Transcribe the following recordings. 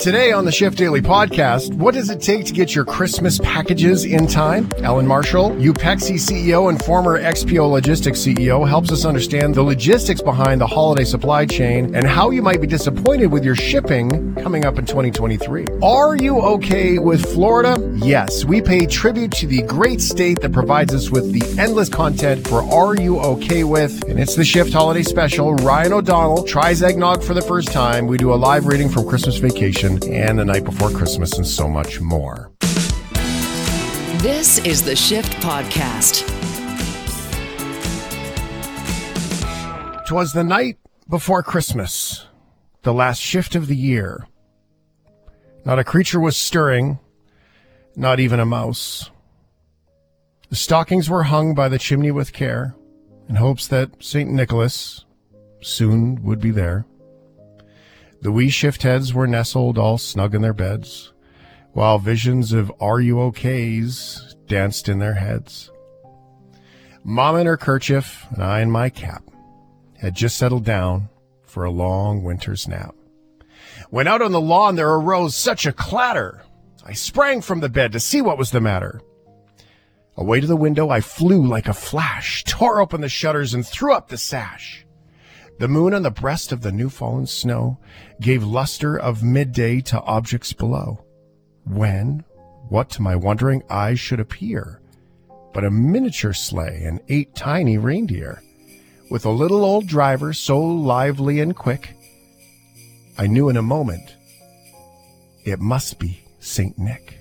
Today on the Shift Daily podcast, what does it take to get your Christmas packages in time? Allan Marshall, Upexi CEO and former XPO Logistics CEO, helps us understand the logistics behind the holiday supply chain and how you might be disappointed with your shipping coming up in 2023. Are you okay with Florida? Yes, we pay tribute to the great state that provides us with the endless content for Are You Okay With? And it's the Shift Holiday Special. Ryan O'Donnell tries eggnog for the first time. We do a live reading from Christmas Vacation and the night before Christmas and so much more. This is the Shift Podcast. Twas the night before Christmas, the last shift of the year. Not a creature was stirring, not even a mouse. The stockings were hung by the chimney with care, in hopes that St. Nicholas soon would be there. The wee shift heads were nestled all snug in their beds, while visions of Are You OKs danced in their heads. Mom in her kerchief and I in my cap had just settled down for a long winter's nap. When out on the lawn there arose such a clatter, I sprang from the bed to see what was the matter. Away to the window I flew like a flash, tore open the shutters and threw up the sash. The moon on the breast of the new fallen snow gave luster of midday to objects below. When, what to my wondering eyes should appear, but a miniature sleigh and eight tiny reindeer, with a little old driver so lively and quick, I knew in a moment it must be Saint Nick.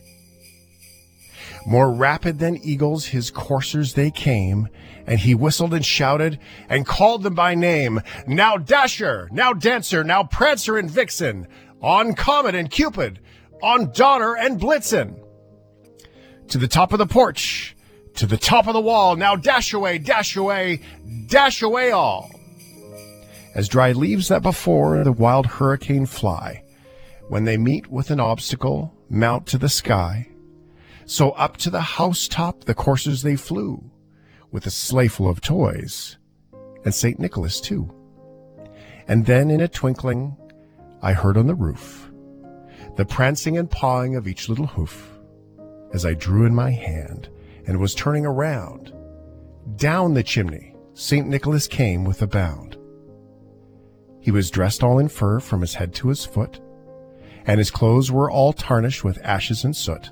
More rapid than eagles, his coursers they came, and he whistled and shouted and called them by name. Now Dasher, now Dancer, now Prancer and Vixen, on Comet and Cupid, on Donner and Blitzen. To the top of the porch, to the top of the wall, now dash away, dash away, dash away all. As dry leaves that before the wild hurricane fly, when they meet with an obstacle, mount to the sky. So up to the housetop the coursers they flew, with a sleigh full of toys, and St. Nicholas too. And then in a twinkling, I heard on the roof the prancing and pawing of each little hoof as I drew in my hand and was turning around. Down the chimney, St. Nicholas came with a bound. He was dressed all in fur from his head to his foot, and his clothes were all tarnished with ashes and soot.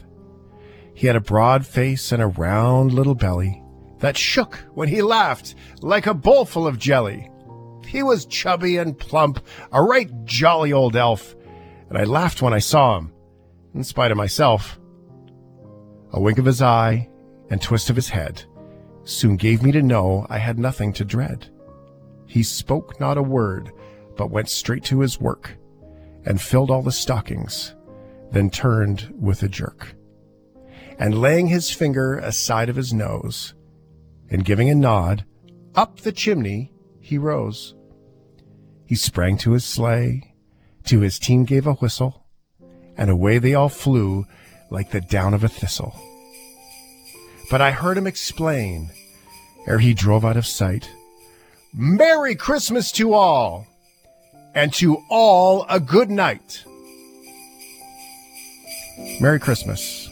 He had a broad face and a round little belly that shook when he laughed like a bowlful of jelly. He was chubby and plump, a right jolly old elf, and I laughed when I saw him, in spite of myself. A wink of his eye and twist of his head soon gave me to know I had nothing to dread. He spoke not a word, but went straight to his work, and filled all the stockings, then turned with a jerk. And laying his finger aside of his nose, and giving a nod, up the chimney he rose. He sprang to his sleigh, to his team gave a whistle, and away they all flew like the down of a thistle. But I heard him explain, ere he drove out of sight, Merry Christmas to all, and to all a good night. Merry Christmas.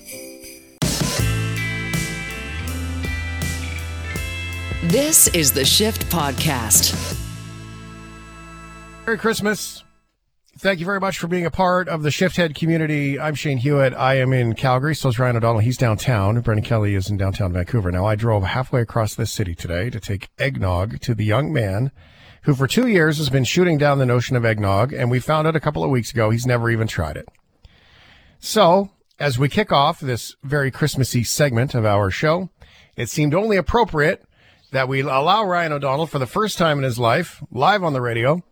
This is the Shift Podcast. Merry Christmas. Thank you very much for being a part of the Shift Head community. I'm Shane Hewitt. I am in Calgary. So is Ryan O'Donnell. He's downtown. Brendan Kelly is in downtown Vancouver. Now, I drove halfway across this city today to take eggnog to the young man who for two years has been shooting down the notion of eggnog. And we found out a couple of weeks ago he's never even tried it. So as we kick off this very Christmassy segment of our show, it seemed only appropriate that we allow Ryan O'Donnell for the first time in his life, live on the radio,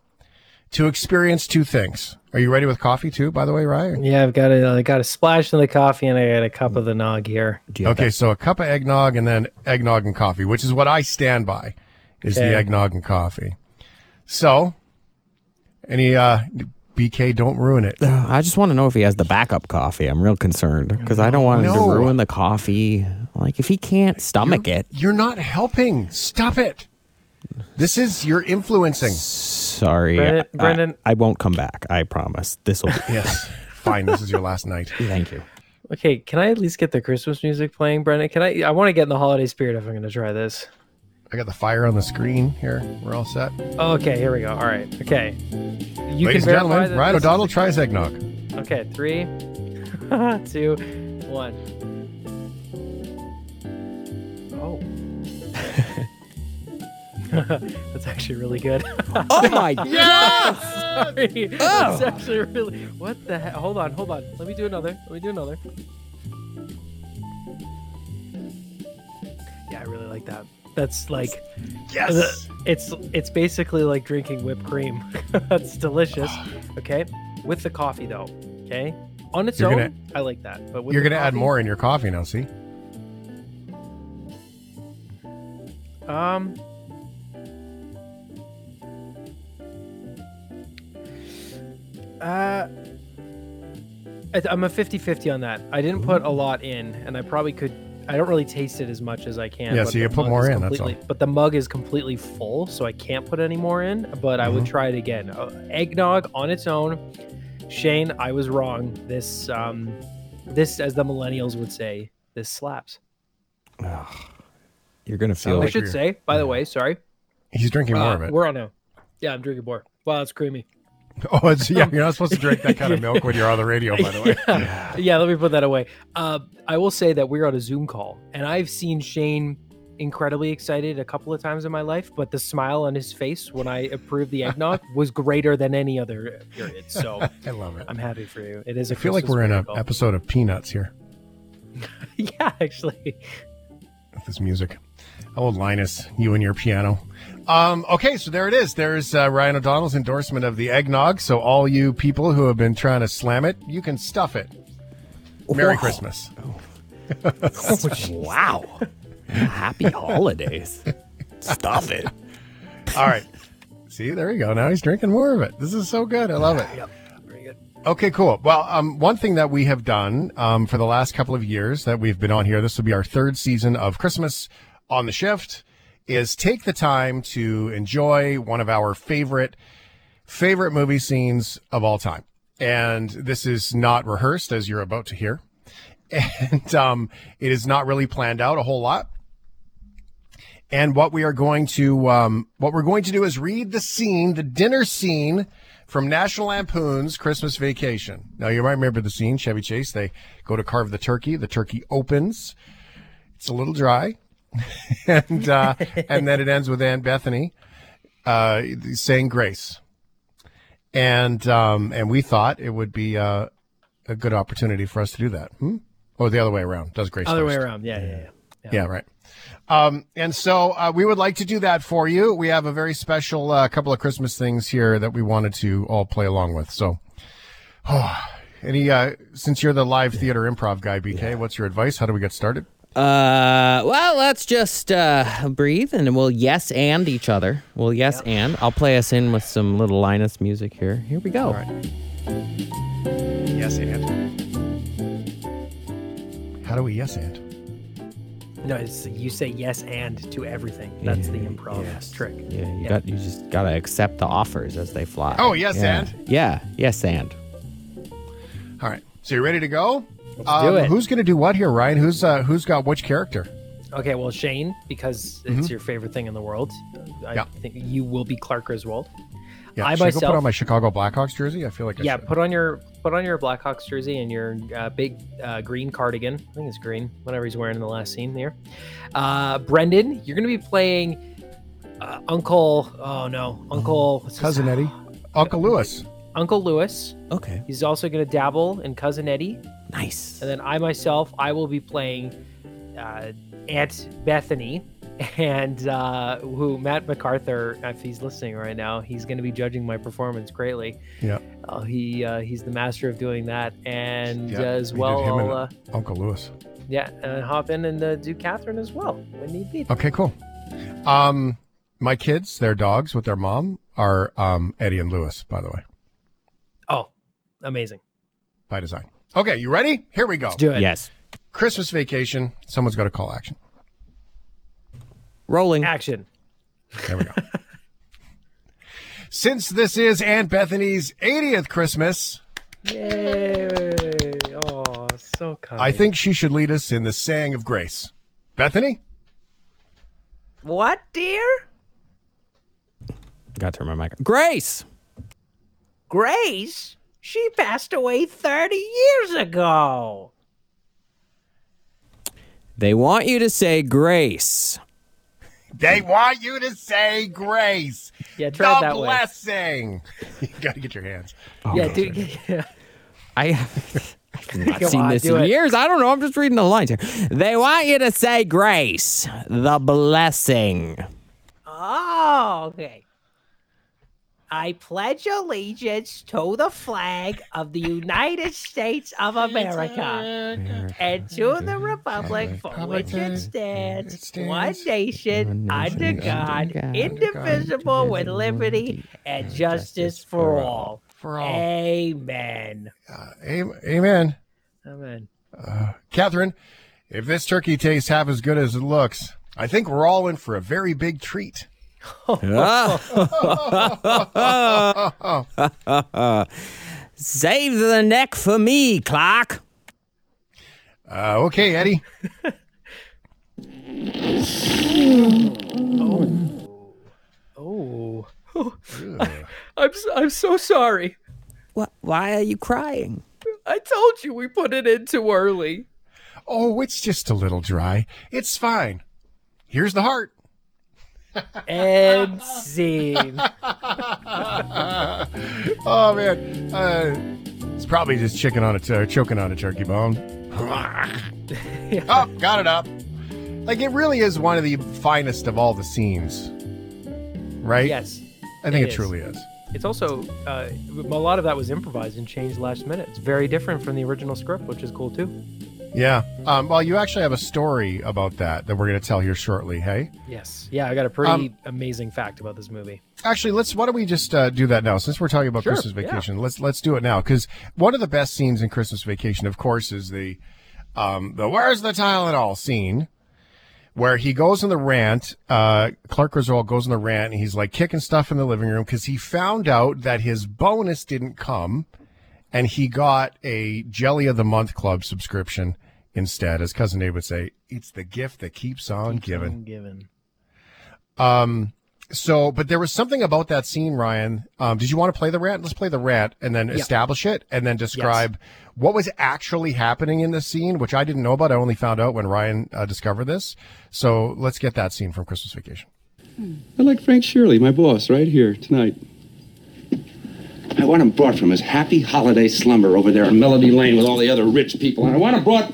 to experience two things. Are you ready with coffee too, by the way, Ryan? Yeah, I've got a, I got a splash in the coffee and I got a cup of the nog here. Do you have Okay, so a cup of eggnog and then eggnog and coffee, which is what I stand by, is the eggnog and coffee. So, any uh BK, don't ruin it. I just want to know if he has the backup coffee. I'm real concerned because I don't want him No. to ruin the coffee. Like if he can't stomach it, You're not helping. Stop it. This is you're influencing. sorry, Brendan- I- Brendan- I, won't come back. I promise. This will be. Yes. Fine. This is your last night. Thank you. Okay, can I at least get the Christmas music playing, Brendan? Can I? I want to get in the holiday spirit if I'm going to try this. I got the fire on the screen here. We're all set. Oh, okay, here we go. All right. Okay. You Ladies and verify gentlemen, that Ryan O'Donnell the- tries eggnog. Okay, three, two, one. That's actually really good. Oh my god! Yes! Sorry. Oh. That's actually really. What the heck? Hold on, hold on. Let me do another. Let me do another. Yeah, I really like that. That's like Yes. it's it's basically like drinking whipped cream. That's delicious. Okay, with the coffee though. Okay, on its You're own, gonna- I like that. But with You're going to add more in your coffee now, see? Um. Uh, I'm a 50-50 on that. I didn't put a lot in, and I probably could. I don't really taste it as much as I can. Yeah, so you put more in, that's completely- But the mug is completely full, so I can't put any more in. But I would Mm-hmm. try it again. Uh, eggnog on its own. Shane, I was wrong. This, um, this, as the millennials would say, this slaps. You're gonna feel I like should we're- say, by the way, sorry. He's drinking more Uh, of it. We're on now. Yeah, I'm drinking more. Wow, it's creamy. Oh, it's, yeah. You're not supposed to drink that kind of milk when you're on the radio, by the way. yeah. yeah, let me put that away. Uh, I will say that we're on a Zoom call, and I've seen Shane incredibly excited a couple of times in my life, but the smile on his face when I approved the eggnog was greater than any other period. So I love it. I'm happy for you. It is. a I feel like we're in an episode of Peanuts here yeah, actually. with this music. Oh, Linus, you and your piano. Um, okay, so there it is. There's uh, Ryan O'Donnell's endorsement of the eggnog. So all you people who have been trying to slam it, you can stuff it. Merry Whoa. Christmas. wow! Happy holidays. Stuff it. All right. See, there you go. Now he's drinking more of it. This is so good. I love it. Good. Okay, cool. Well, um, one thing that we have done um, for the last couple of years that we've been on here, this will be our third season of Christmas on the Shift, is take the time to enjoy one of our favorite favorite movie scenes of all time. And this is not rehearsed, as you're about to hear, and um, it is not really planned out a whole lot. And what we are going to um, what we're going to do is read the scene, the dinner scene from National Lampoon's Christmas Vacation. Now you might remember the scene, Chevy Chase. They go to carve the turkey. The turkey opens. It's a little dry, and uh, and then it ends with Aunt Bethany uh, saying grace. And um, and we thought it would be uh, a good opportunity for us to do that. Hmm? Or the other way around. Does grace Other first. way around. Yeah, yeah, yeah. Yeah, right. Um, and so uh, we would like to do that for you. We have a very special uh, couple of Christmas things here that we wanted to all play along with. So, any uh, since you're the live theater improv guy, BK, what's your advice? How do we get started? Uh, well, let's just uh, breathe and we'll yes and each other. We'll yes and. I'll play us in with some little Linus music here. Here we go. Yes, and. How do we yes and? No, it's, you say yes and to everything. That's the improv Yes. trick. Yeah, you got you just gotta accept the offers as they fly. Oh, yes, yeah. and? Yeah, yes and. All right. So you ready to go? Let's Um, do it. Who's going to do what here, Ryan? Who's uh, who's got which character? Okay, well, Shane, because it's your favorite thing in the world, I Mm-hmm. Yeah. think you will be Clark Griswold. Yeah, I should I go put on my Chicago Blackhawks jersey? I feel like I yeah, should. put on your put on your Blackhawks jersey and your uh, big uh, green cardigan. I think it's green, whatever he's wearing in the last scene here. Uh, Brendan, you're going to be playing uh, Uncle. Oh no, Uncle what's his- cousin Eddie, Uncle Lewis. Uncle Lewis. Okay. He's also going to dabble in Cousin Eddie, Nice. and then I myself, I will be playing uh, Aunt Bethany. and uh, who Matt MacArthur, if he's listening right now, he's going to be judging my performance greatly. Yeah. Uh, he uh, he's the master of doing that, and Yeah, as well, did him I'll, and uh, Uncle Lewis. yeah, and hop in and uh, do Catherine as well when need be. Okay, cool. Um, my kids, their dogs with their mom are um, Eddie and Lewis, by the way, Oh, amazing! by design. Okay, you ready? Here we go. Let's Do it. Yes. Christmas vacation. Someone's got to call action. Rolling. Action. There we go. Since this is Aunt Bethany's 80th Christmas, Yay! Oh, so kind. I think she should lead us in the saying of grace. Bethany? What, dear? Got to turn my mic. Grace. Grace? She passed away 30 years ago. They want you to say grace. They want you to say grace. Yeah, try it the that way. blessing. you got to get your hands. Oh, yeah, dude. Yeah. I have not seen on, this in it. years. I don't know. I'm just reading the lines here. They want you to say grace, the blessing. Oh, okay. I pledge allegiance to the flag of the United States of America and to the republic for which it stands, one nation, under God, indivisible, with liberty and justice for all. For all. Amen. Uh, am- Amen. Amen. Uh, Catherine, if this turkey tastes half as good as it looks, I think we're all in for a very big treat. Save the neck for me, Clark. Uh, okay, Eddie. Oh. oh, I'm, s- I'm so sorry. What? Why are you crying? I told you we put it in too early. Oh, it's just a little dry. It's fine. Here's the heart. And scene. Oh man, uh, it's probably just chicken on a tur- choking on a turkey bone. oh, got it up. Like it really is one of the finest of all the scenes, right? Yes. I think it it, is. truly is. It's also uh, a lot of that was improvised and changed last minute. It's very different from the original script, which is cool too. Yeah. Um, well, you actually have a story about that that we're going to tell here shortly. Hey, Yes. Yeah, I got a pretty Um, amazing fact about this movie. actually, let's. Why don't we just uh, do that now? Since we're talking about Sure, Christmas yeah. Vacation, let's let's do it now. Because one of the best scenes in Christmas Vacation, of course, is the um, the "Where's the Tylenol" scene, where he goes on the rant. Uh, Clark Griswold goes on the rant, and he's like kicking stuff in the living room because he found out that his bonus didn't come, and he got a Jelly of the Month Club subscription instead. As cousin Dave would say, it's the gift that keeps on giving. Given. So, but there was something about that scene, Ryan. Um, did you want to play the rant? Let's play the rant and then establish it and then describe what was actually happening in the scene, which I didn't know about. I only found out when Ryan uh, discovered this. So let's get that scene from Christmas Vacation. I like Frank Shirley, my boss, right here tonight. I want him brought from his happy holiday slumber over there in Melody Lane with all the other rich people, and I want him brought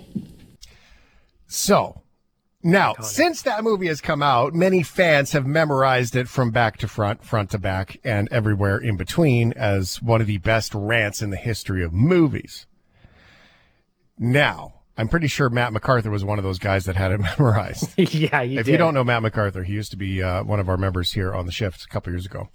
So now, since that movie has come out, many fans have memorized it from back to front, front to back, and everywhere in between as one of the best rants in the history of movies. Now, I'm pretty sure Matt MacArthur was one of those guys that had it memorized. yeah, if did. you don't know Matt MacArthur, he used to be uh, one of our members here on the shift a couple years ago,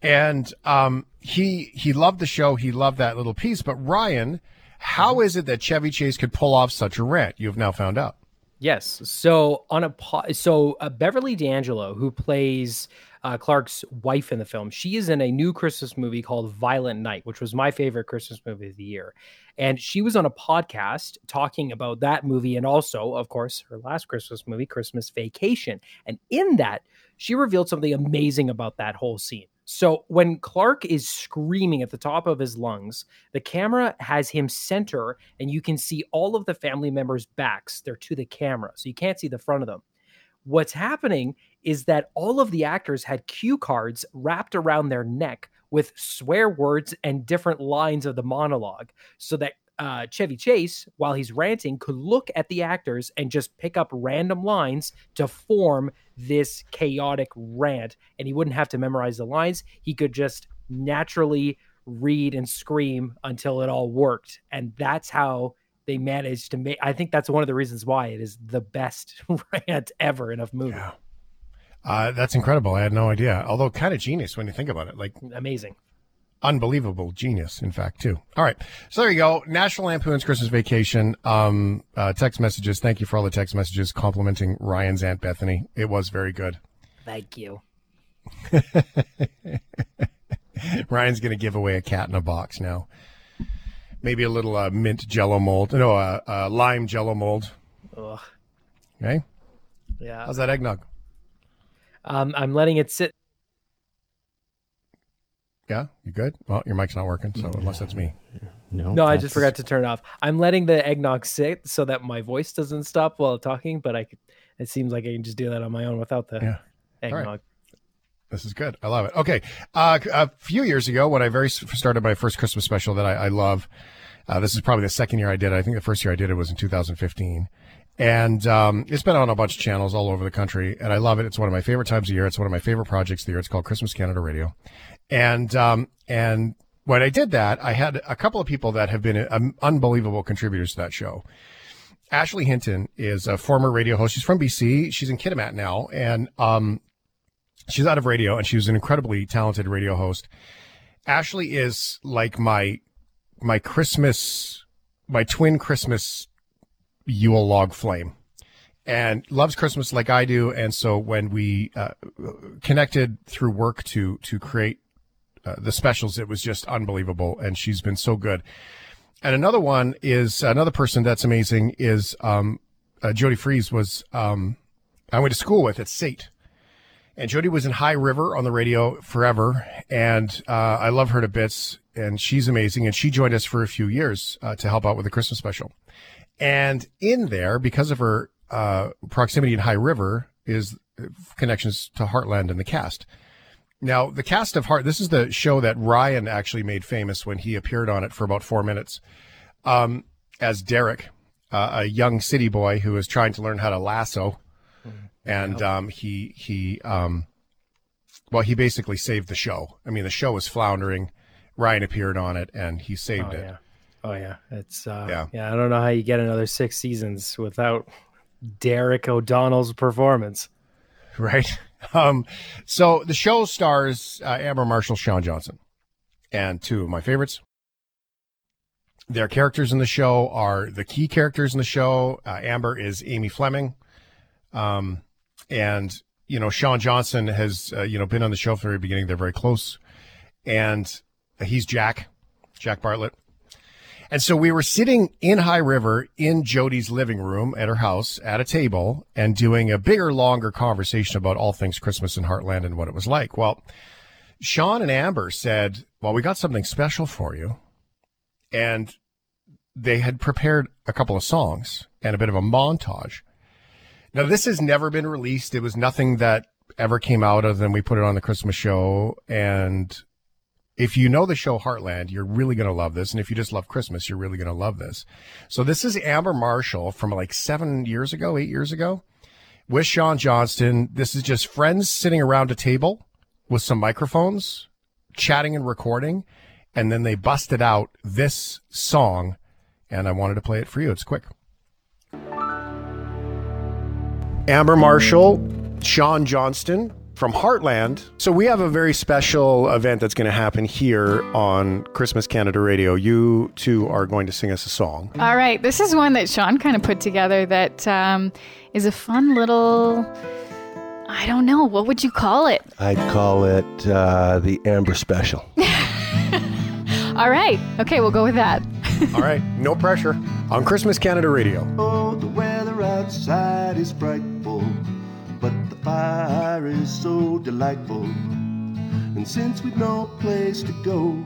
and um, he he loved the show. He loved that little piece. But Ryan, how is it that Chevy Chase could pull off such a rant? You have now found out. Yes. So on a po- so uh, Beverly D'Angelo, who plays uh, Clark's wife in the film. She is in a new Christmas movie called Violent Night, which was my favorite Christmas movie of the year. And she was on a podcast talking about that movie and also, of course, her last Christmas movie, Christmas Vacation. And in that, she revealed something amazing about that whole scene. So when Clark is screaming at the top of his lungs, the camera has him center and you can see all of the family members' backs. They're to the camera, so you can't see the front of them. What's happening is that all of the actors had cue cards wrapped around their neck with swear words and different lines of the monologue so that uh, Chevy Chase, while he's ranting, could look at the actors and just pick up random lines to form this chaotic rant. And he wouldn't have to memorize the lines. He could just naturally read and scream until it all worked. And that's how they managed to make. I think that's one of the reasons why it is the best rant ever in a movie. Yeah. Uh, that's incredible. I had no idea. Although kind of genius when you think about it. Like Amazing. Unbelievable genius, in fact, too. All right. So there you go. National Lampoon's Christmas Vacation. Um, uh, text messages. Thank you for all the text messages complimenting Ryan's Aunt Bethany. It was very good. Thank you. Ryan's going to give away a cat in a box now. Maybe a little uh, mint jello mold. No, uh, uh, lime jello mold. Ugh. Okay. Yeah. How's that eggnog? Um, I'm letting it sit. Yeah, you good? Well, your mic's not working, so unless that's me. No, No, I just forgot to turn it off. I'm letting the eggnog sit so that my voice doesn't stop while talking, but I could, it seems like I can just do that on my own without the Yeah. right. eggnog. This is good. I love it. Okay. Uh, a few years ago, when I very started my first Christmas special that I, I love, uh, this is probably the second year I did it. I think the first year I did it was in 2015. And um, it's been on a bunch of channels all over the country, and I love it. It's one of my favorite times of year. It's one of my favorite projects of the year. It's called Christmas Canada Radio. And um, and when I did that, I had a couple of people that have been um, unbelievable contributors to that show. Ashley Hinton is a former radio host. She's from BC. She's in Kitimat now, and um, she's out of radio, and she was an incredibly talented radio host. Ashley is like my my Christmas, my twin Christmas Yule log flame, and loves Christmas like I do. And so when we uh, connected through work to to create uh, the specials, it was just unbelievable, and she's been so good. And another one is another person that's amazing is um, uh, Jody Freeze was um, I went to school with at SAIT. And Jody was in High River on the radio forever, and uh, I love her to bits. And she's amazing. And she joined us for a few years uh, to help out with the Christmas special. And in there, because of her uh, proximity in High River, is connections to Heartland and the cast. Now, the cast of Heart, this is the show that Ryan actually made famous when he appeared on it for about four minutes um, as Derek, uh, a young city boy who is trying to learn how to lasso. And um, he, he, um, well, he basically saved the show. I mean, the show was floundering. Ryan appeared on it and he saved Oh it. yeah, oh yeah. It's uh, Yeah. yeah. I don't know how you get another six seasons without Derek O'Donnell's performance. right? Um, so the show stars uh, Amber Marshall, Shaun Johnston, and two of my favorites. Their characters in the show are the key characters in the show. Uh, Amber is Amy Fleming, um, and you know Shaun Johnston has uh, you know been on the show from the very beginning. They're very close, and he's Jack, Jack Bartlett. And so we were sitting in High River in Jody's living room at her house at a table and doing a bigger, longer conversation about all things Christmas in Heartland and what it was like. Well, Shaun and Amber said, Well, we got something special for you. And they had prepared a couple of songs and a bit of a montage. Now, this has never been released. It was nothing that ever came out other than we put it on the Christmas show. And if you know the show Heartland, you're really going to love this. And if you just love Christmas, you're really going to love this. So this is Amber Marshall from like seven years ago, eight years ago with Shaun Johnston. This is just friends sitting around a table with some microphones, chatting and recording. And then they busted out this song. And I wanted to play it for you. It's quick. Amber Marshall, Shaun Johnston from Heartland. So we have a very special event that's going to happen here on Christmas Canada Radio. You two are going to sing us a song. All right, this is one that Shaun kind of put together that um, is a fun little I don't know. What would you call it? I'd call it uh, the Amber Special. All right. Okay, we'll go with that. All right, no pressure. On Christmas Canada Radio. Oh, the weather outside is frightful, but the fire is so delightful. And since we've no place to go,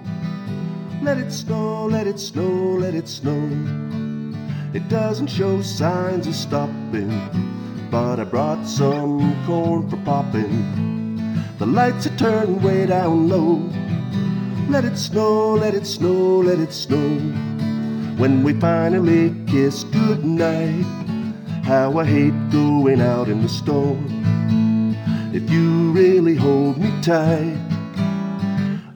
let it snow, let it snow, let it snow. It doesn't show signs of stopping, but I brought some corn for popping. The lights are turned way down low. Let it snow, let it snow, let it snow. When we finally kiss goodnight, how I hate going out in the storm. If you really hold me tight,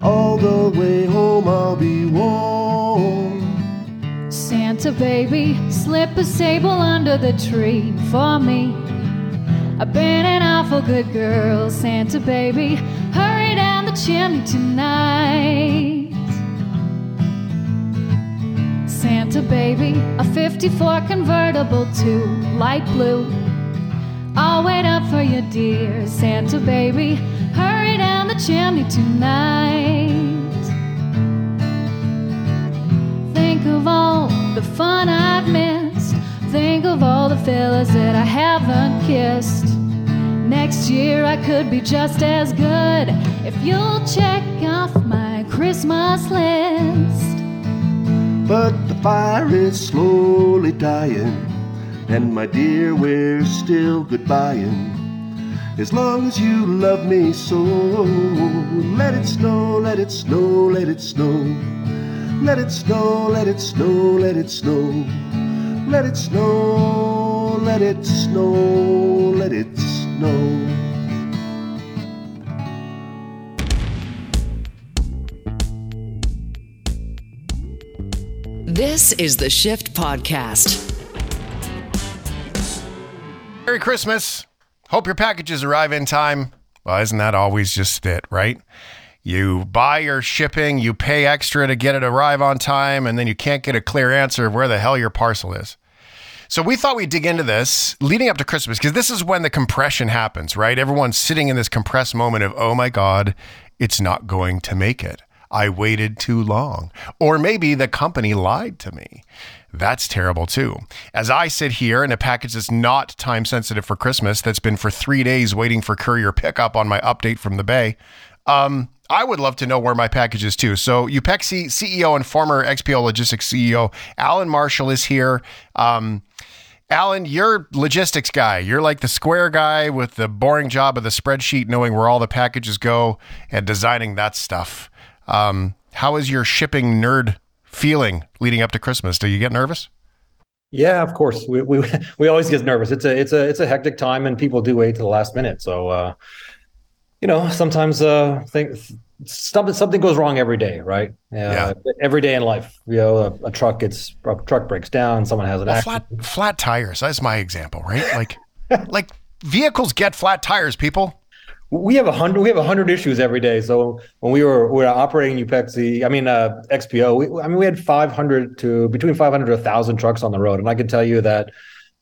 all the way home I'll be warm. Santa baby, slip a sable under the tree for me. I've been an awful good girl, Santa baby. Hurry down the chimney tonight. Santa baby, a 54 convertible to light blue. I'll wait up for you, dear Santa baby. Hurry down the chimney tonight. Think of all the fun I've missed. Think of all the fellas that I haven't kissed. Next year I could be just as good if you'll check off my Christmas list. But the fire is slowly dying, and my dear, we're still goodbying. As long as you love me so, let it snow, let it snow, let it snow. Let it snow, let it snow, let it snow. Let it snow, let it snow, let it snow. This is the Shift Podcast. Merry Christmas. Hope your packages arrive in time. Well, isn't that always just it, right? You buy your shipping, you pay extra to get it arrive on time, and then you can't get a clear answer of where the hell your parcel is. So we thought we'd dig into this leading up to Christmas because this is when the compression happens, right? Everyone's sitting in this compressed moment of, oh my God, it's not going to make it. I waited too long. Or maybe the company lied to me. That's terrible too. As I sit here in a package that's not time sensitive for Christmas, that's been for three days waiting for courier pickup on my update from the Bay, um, I would love to know where my package is too. So, Upexi CEO and former XPO Logistics CEO Allan Marshall is here. Um, Allan, you're logistics guy. You're like the square guy with the boring job of the spreadsheet, knowing where all the packages go and designing that stuff. Um, how is your shipping nerd feeling leading up to Christmas? Do you get nervous? Yeah, of course. We we we always get nervous. It's a it's a it's a hectic time, and people do wait to the last minute. So, uh, you know, sometimes uh, think something something goes wrong every day, right? Yeah. Every day in life, you know, a, a truck gets a truck breaks down, someone has an Well, accident. flat flat tires. That's my example, right? Like, like vehicles get flat tires. People. We have a hundred we have a hundred issues every day so when we were we were operating upexi i mean uh xpo we, i mean we had 500 to between 500 to 1000 trucks on the road and i can tell you that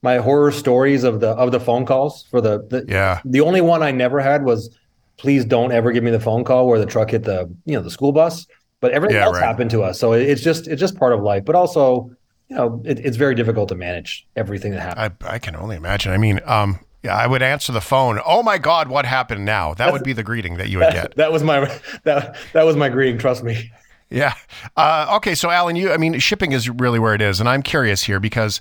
my horror stories of the of the phone calls for the, the Yeah. the only one i never had was please don't ever give me the phone call where the truck hit the you know the school bus but everything Yeah, else right. happened to us so it, it's just it's just part of life but also you know it, it's very difficult to manage everything that happens I I can only imagine. I mean, um, yeah, I would answer the phone. Oh my God, what happened now? That would be the greeting that you would get. that was my that that was my greeting trust me Yeah. Uh, okay. So, Allan, you, I mean, shipping is really where it is. And I'm curious here because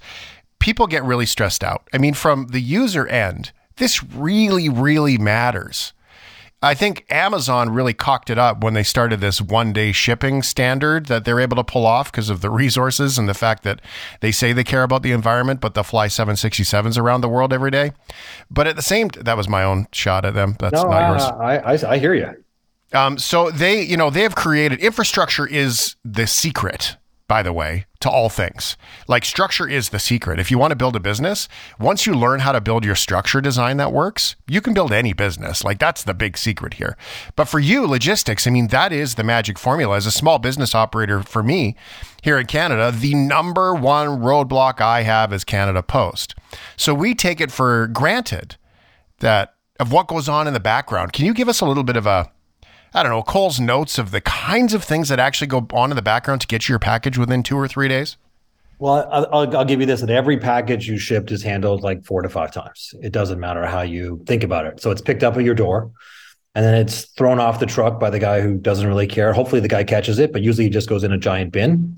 people get really stressed out. I mean, from the user end, this really, really matters. I think Amazon really cocked it up when they started this one day shipping standard that they're able to pull off because of the resources and the fact that they say they care about the environment, but they'll fly 767s around the world every day. But at the same, time, that was my own shot at them. That's no not yours. I, I i hear you Um, so they, you know, they have created infrastructure is the secret, by the way, to all things. Like structure is the secret. If you want to build a business, once you learn how to build your structure design that works, you can build any business. Like that's the big secret here. But for you, logistics, I mean, that is the magic formula. As a small business operator for me here in Canada, the number one roadblock I have is Canada Post. So we take it for granted that of what goes on in the background. Can you give us a little bit of a, I don't know, Cole's notes of the kinds of things that actually go on in the background to get your package within two or three days? Well, I'll, I'll, give you this: that every package you shipped is handled like four to five times. It doesn't matter how you think about it. So it's picked up at your door, and then it's thrown off the truck by the guy who doesn't really care. Hopefully, the guy catches it, but usually it just goes in a giant bin.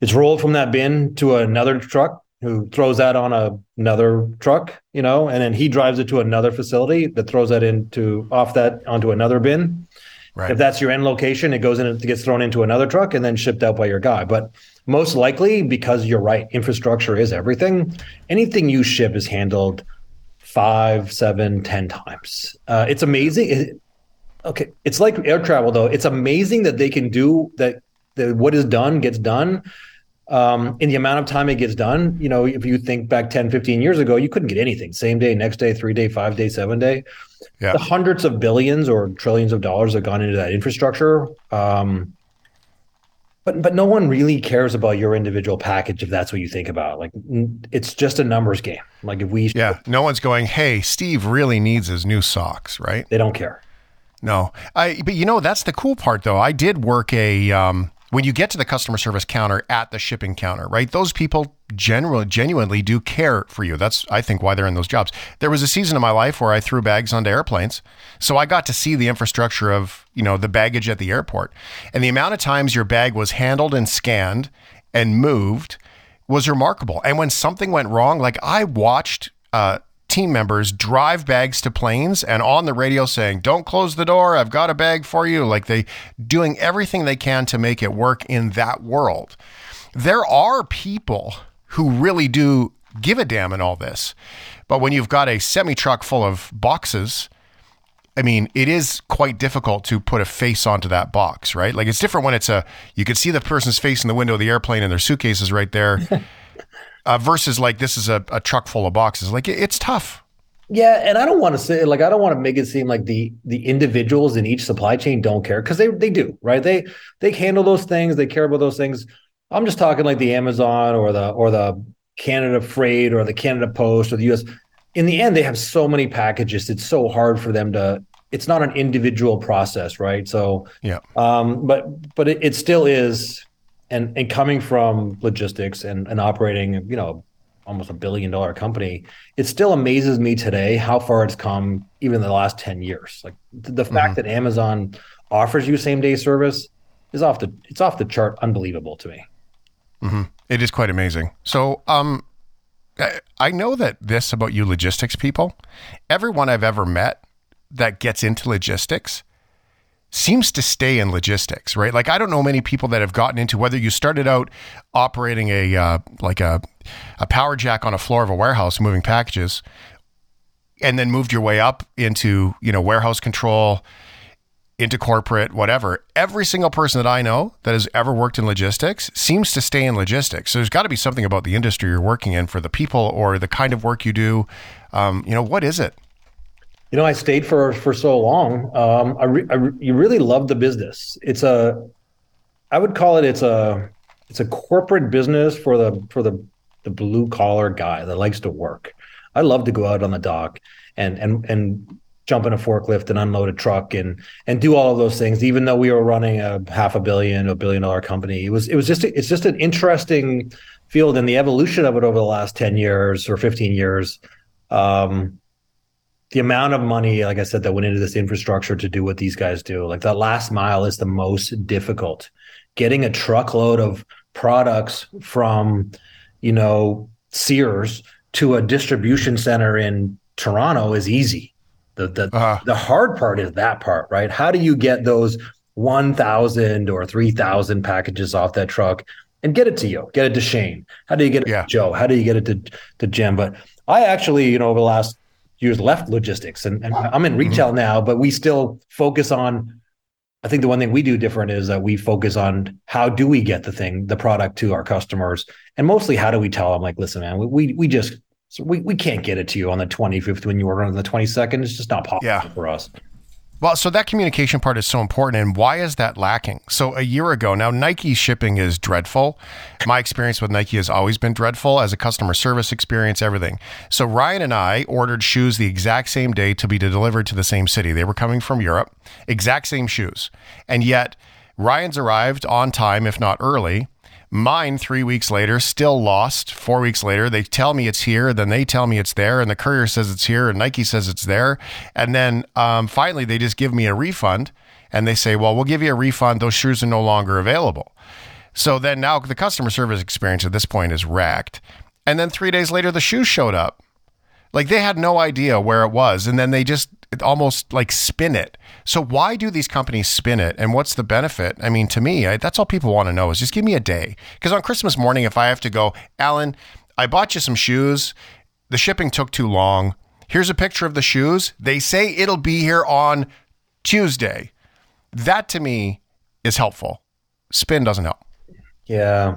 It's rolled from that bin to another truck who throws that on a, another truck, you know, and then he drives it to another facility that throws that into off that onto another bin. Right. If that's your end location, it goes in, it gets thrown into another truck and then shipped out by your guy. But most likely, because you're right, infrastructure is everything. Anything you ship is handled five, seven, ten times. Uh, it's amazing. It, okay, it's like air travel though. It's amazing that they can do that. that what is done gets done um, in the amount of time it gets done. You know, if you think back 10, 15 years ago, you couldn't get anything same day, next day, three day, five day, seven day. Yeah. The hundreds of billions or trillions of dollars have gone into that infrastructure. Um, but but no one really cares about your individual package if that's what you think about. Like it's just a numbers game. Like if we Yeah. No one's going, hey, Steve really needs his new socks, right? they don't care. No, I. But you know that's the cool part, though. I did work a um, when you get to the customer service counter at the shipping counter, right? Those people generally genuinely do care for you. That's I think why they're in those jobs. There was a season of my life where I threw bags onto airplanes, so I got to see the infrastructure of you know the baggage at the airport, and the amount of times your bag was handled and scanned and moved was remarkable. And when something went wrong, like I watched uh, team members drive bags to planes and on the radio saying, "Don't close the door. I've got a bag for you." Like they doing everything they can to make it work in that world. There are people who really do give a damn in all this. But when you've got a semi truck full of boxes, I mean, it is quite difficult to put a face onto that box, right? Like it's different when it's a you could see the person's face in the window of the airplane and their suitcase is right there. uh, versus like this is a, a truck full of boxes. Like it, it's tough. Yeah, and I don't want to say like I don't want to make it seem like the the individuals in each supply chain don't care because they they do, right? They they handle those things, they care about those things. I'm just talking like the Amazon or the or the Canada Freight or the Canada Post or the US. In the end, they have so many packages. It's so hard for them to. It's not an individual process, right? So Yeah. um, but but it, it still is, and and coming from logistics and and operating, you know, almost a billion dollar company, it still amazes me today how far it's come, even in the last ten years. Like the, the fact that Amazon offers you same day service is off the it's off the chart, unbelievable to me. It is quite amazing. So, um, I know that this about you logistics people, everyone I've ever met that gets into logistics seems to stay in logistics, right? Like I don't know many people that have gotten into whether you started out operating a uh, like a a power jack on a floor of a warehouse moving packages and then moved your way up into, you know, warehouse control, into corporate, whatever. Every single person that I know that has ever worked in logistics seems to stay in logistics. So there's got to be something about the industry you're working in for the people or the kind of work you do. Um, you know, what is it? You know, I stayed for for so long. Um, I, re, I re, you really love the business. It's a, I would call it. It's a, it's a corporate business for the for the the blue collar guy that likes to work. I love to go out on the dock and and and jump in a forklift and unload a truck and and do all of those things. Even though we were running a half a billion, a billion dollar company, it was it was just it's just an interesting field and the evolution of it over the last ten years or fifteen years. Um, the amount of money, like I said, that went into this infrastructure to do what these guys do, like that last mile is the most difficult. Getting a truckload of products from, you know, Sears to a distribution center in Toronto is easy. The the Uh-huh. the hard part is that part, right? How do you get those 1,000 or 3,000 packages off that truck and get it to you? Get it to Shane. How do you get it Yeah. to Joe? How do you get it to to Jim? But I actually, you know, over the last years left logistics and, and I'm in retail mm-hmm. now, but we still focus on I think the one thing we do different is that we focus on how do we get the thing, the product to our customers, and mostly how do we tell them like, listen, man, we we, we just so we, we can't get it to you on the 25th when you order on the 22nd. It's just not possible Yeah. for us. Well, so that communication part is so important. And why is that lacking? So, a year ago, now Nike shipping is dreadful. My experience with Nike has always been dreadful as a customer service experience, everything. So, Ryan and I ordered shoes the exact same day to be delivered to the same city. They were coming from Europe, exact same shoes. And yet, Ryan's arrived on time, if not early. Mine, three weeks later, still lost. Four weeks later, they tell me it's here, then they tell me it's there, and the courier says it's here, and Nike says it's there. And then um, finally, they just give me a refund and they say, well, we'll give you a refund. Those shoes are no longer available. So then now the customer service experience at this point is wrecked. And then three days later, the shoes showed up. Like they had no idea where it was. And then they just almost like spin it. So why do these companies spin it? And what's the benefit? I mean, to me, I, that's all people want to know is just give me a day. Because on Christmas morning, if I have to go, Allan, I bought you some shoes. The shipping took too long. Here's a picture of the shoes. They say it'll be here on Tuesday. That to me is helpful. Spin doesn't help. Yeah.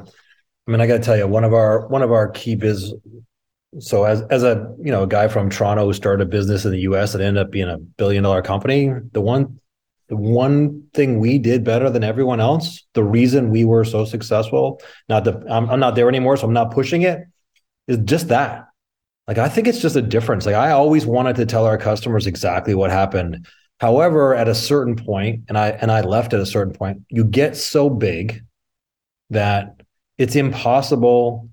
I mean, I got to tell you, one of our one of our key biz so as as a you know a guy from Toronto who started a business in the U.S. that ended up being a billion dollar company, the one the one thing we did better than everyone else, the reason we were so successful, not the I'm, I'm not there anymore, so I'm not pushing it, is just that. Like I think it's just a difference. Like I always wanted to tell our customers exactly what happened. However, at a certain point, and I and I left at a certain point, you get so big that it's impossible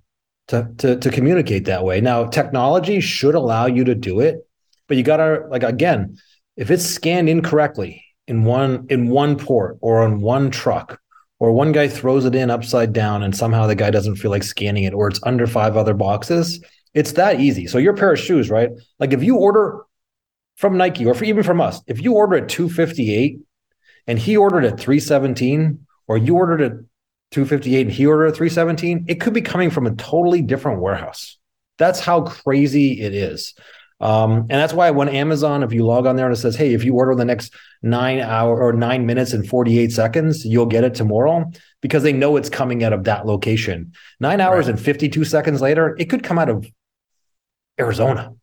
to, to, to communicate that way. Now, technology should allow you to do it, but you gotta like again, if it's scanned incorrectly in one in one port or on one truck, or one guy throws it in upside down and somehow the guy doesn't feel like scanning it, or it's under five other boxes, it's that easy. So your pair of shoes, right? Like if you order from Nike or for, even from us, if you order at 258 and he ordered at 317, or you ordered at 258 and he ordered a 317, it could be coming from a totally different warehouse. That's how crazy it is. Um, and that's why when Amazon, if you log on there and it says, hey, if you order the next nine hour or nine minutes and 48 seconds, you'll get it tomorrow because they know it's coming out of that location. Nine hours right. and 52 seconds later, it could come out of Arizona.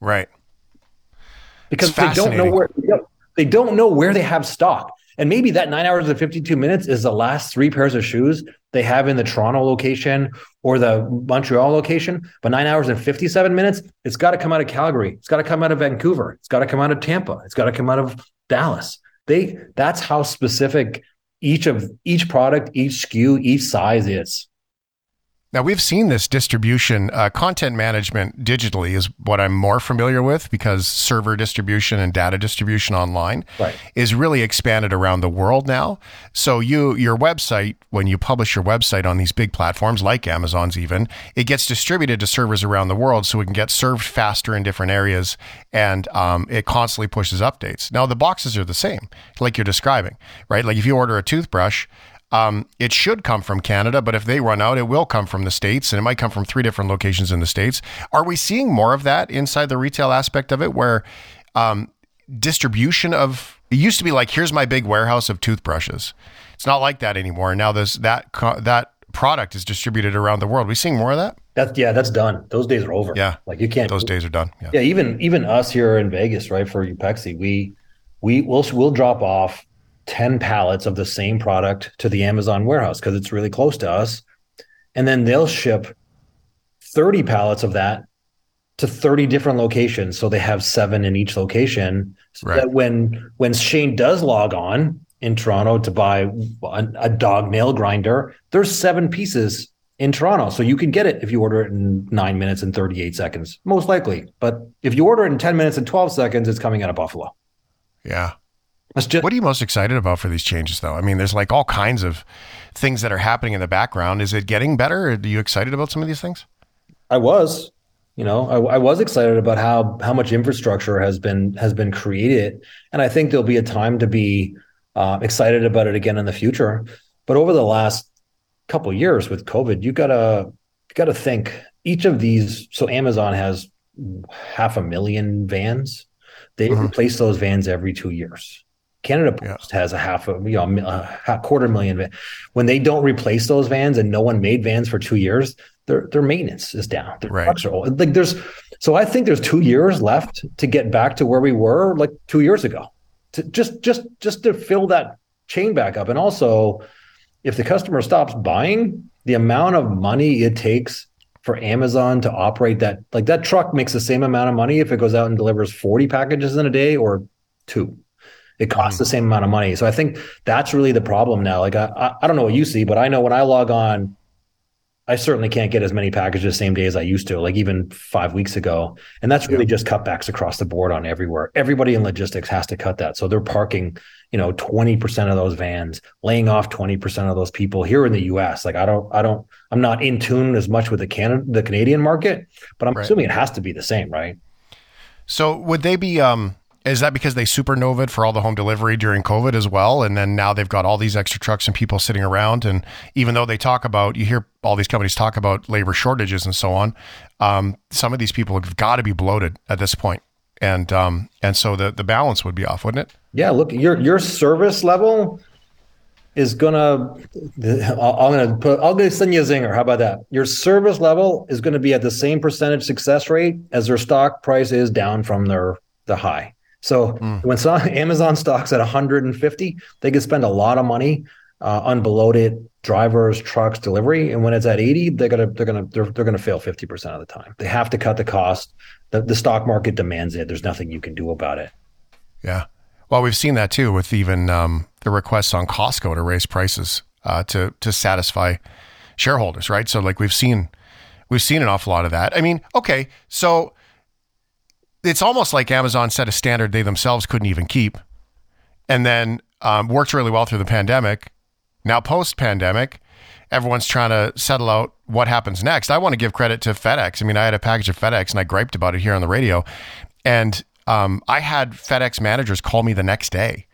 Right. Because they don't know where they don't know where they have stock. And maybe that nine hours and 52 minutes is the last three pairs of shoes they have in the Toronto location or the Montreal location. But nine hours and 57 minutes, it's got to come out of Calgary. It's got to come out of Vancouver. It's got to come out of Tampa. It's got to come out of Dallas. They that's how specific each of each product, each SKU, each size is. Now, we've seen this distribution, uh, content management digitally is what I'm more familiar with because server distribution and data distribution online right. is really expanded around the world now. So, you, your website, when you publish your website on these big platforms like Amazon's, even, it gets distributed to servers around the world so it can get served faster in different areas and um, it constantly pushes updates. Now, the boxes are the same, like you're describing, right? Like if you order a toothbrush, um, it should come from Canada, but if they run out, it will come from the States and it might come from three different locations in the States. Are we seeing more of that inside the retail aspect of it where um, distribution of it used to be like, here's my big warehouse of toothbrushes. It's not like that anymore. Now there's that, that product is distributed around the world. We seeing more of that? That's yeah, that's done. Those days are over. Yeah. Like you can't those days are done. Yeah. yeah even even us here in Vegas, right? For Upexi, we we will we'll drop off 10 pallets of the same product to the Amazon warehouse because it's really close to us. And then they'll ship 30 pallets of that to 30 different locations. So they have seven in each location. So right. that when when Shaun does log on in Toronto to buy a, a dog nail grinder, there's seven pieces in Toronto. So you can get it if you order it in nine minutes and 38 seconds, most likely. But if you order it in 10 minutes and 12 seconds, it's coming out of Buffalo. Yeah. Just, what are you most excited about for these changes, though? I mean, there's like all kinds of things that are happening in the background. Is it getting better? Are you excited about some of these things? I was, you know, I, I was excited about how how much infrastructure has been has been created, and I think there'll be a time to be uh, excited about it again in the future. But over the last couple years with COVID, you gotta you gotta think each of these. So Amazon has half a million vans. They mm-hmm. replace those vans every two years. Canada Post yeah. has a half a you know a quarter million van. When they don't replace those vans and no one made vans for two years, their their maintenance is down. Their right. trucks are old. Like there's so I think there's two years left to get back to where we were like two years ago. to just just just to fill that chain back up. And also, if the customer stops buying, the amount of money it takes for Amazon to operate that like that truck makes the same amount of money if it goes out and delivers 40 packages in a day or two. It costs the same amount of money. So I think that's really the problem now. Like I, I don't know what you see, but I know when I log on, I certainly can't get as many packages same day as I used to, like even five weeks ago. And that's really just cutbacks across the board on everywhere. Everybody in logistics has to cut that. So they're parking, you know, 20% of those vans, laying off 20% of those people here in the US. Like I don't, I don't, I'm not in tune as much with the Canada, the Canadian market, but I'm Right. assuming it has to be the same, right? So would they be? Um, is that because they supernovaed for all the home delivery during COVID as well, and then now they've got all these extra trucks and people sitting around? And even though they talk about, you hear all these companies talk about labor shortages and so on, um, some of these people have got to be bloated at this point, and um, and so the the balance would be off, wouldn't it? Yeah, look, your your service level is gonna. I'm gonna put. I'll gonna send you a zinger. How about that? Your service level is going to be at the same percentage success rate as their stock price is down from their the high. So when so, Amazon stocks at 150, they could spend a lot of money uh, on bloated drivers, trucks, delivery, and when it's at 80, they're gonna they're gonna they're, they're gonna fail 50 percent of the time. They have to cut the cost. The, the stock market demands it. There's nothing you can do about it. Yeah. Well, we've seen that too with even um, the requests on Costco to raise prices uh, to to satisfy shareholders, right? So, like we've seen we've seen an awful lot of that. I mean, okay, so it's almost like Amazon set a standard they themselves couldn't even keep, and then um, worked really well through the pandemic. Now, post pandemic, everyone's trying to settle out what happens next. I want to give credit to FedEx. I mean, I had a package of FedEx and I griped about it here on the radio. And um, I had FedEx managers call me the next day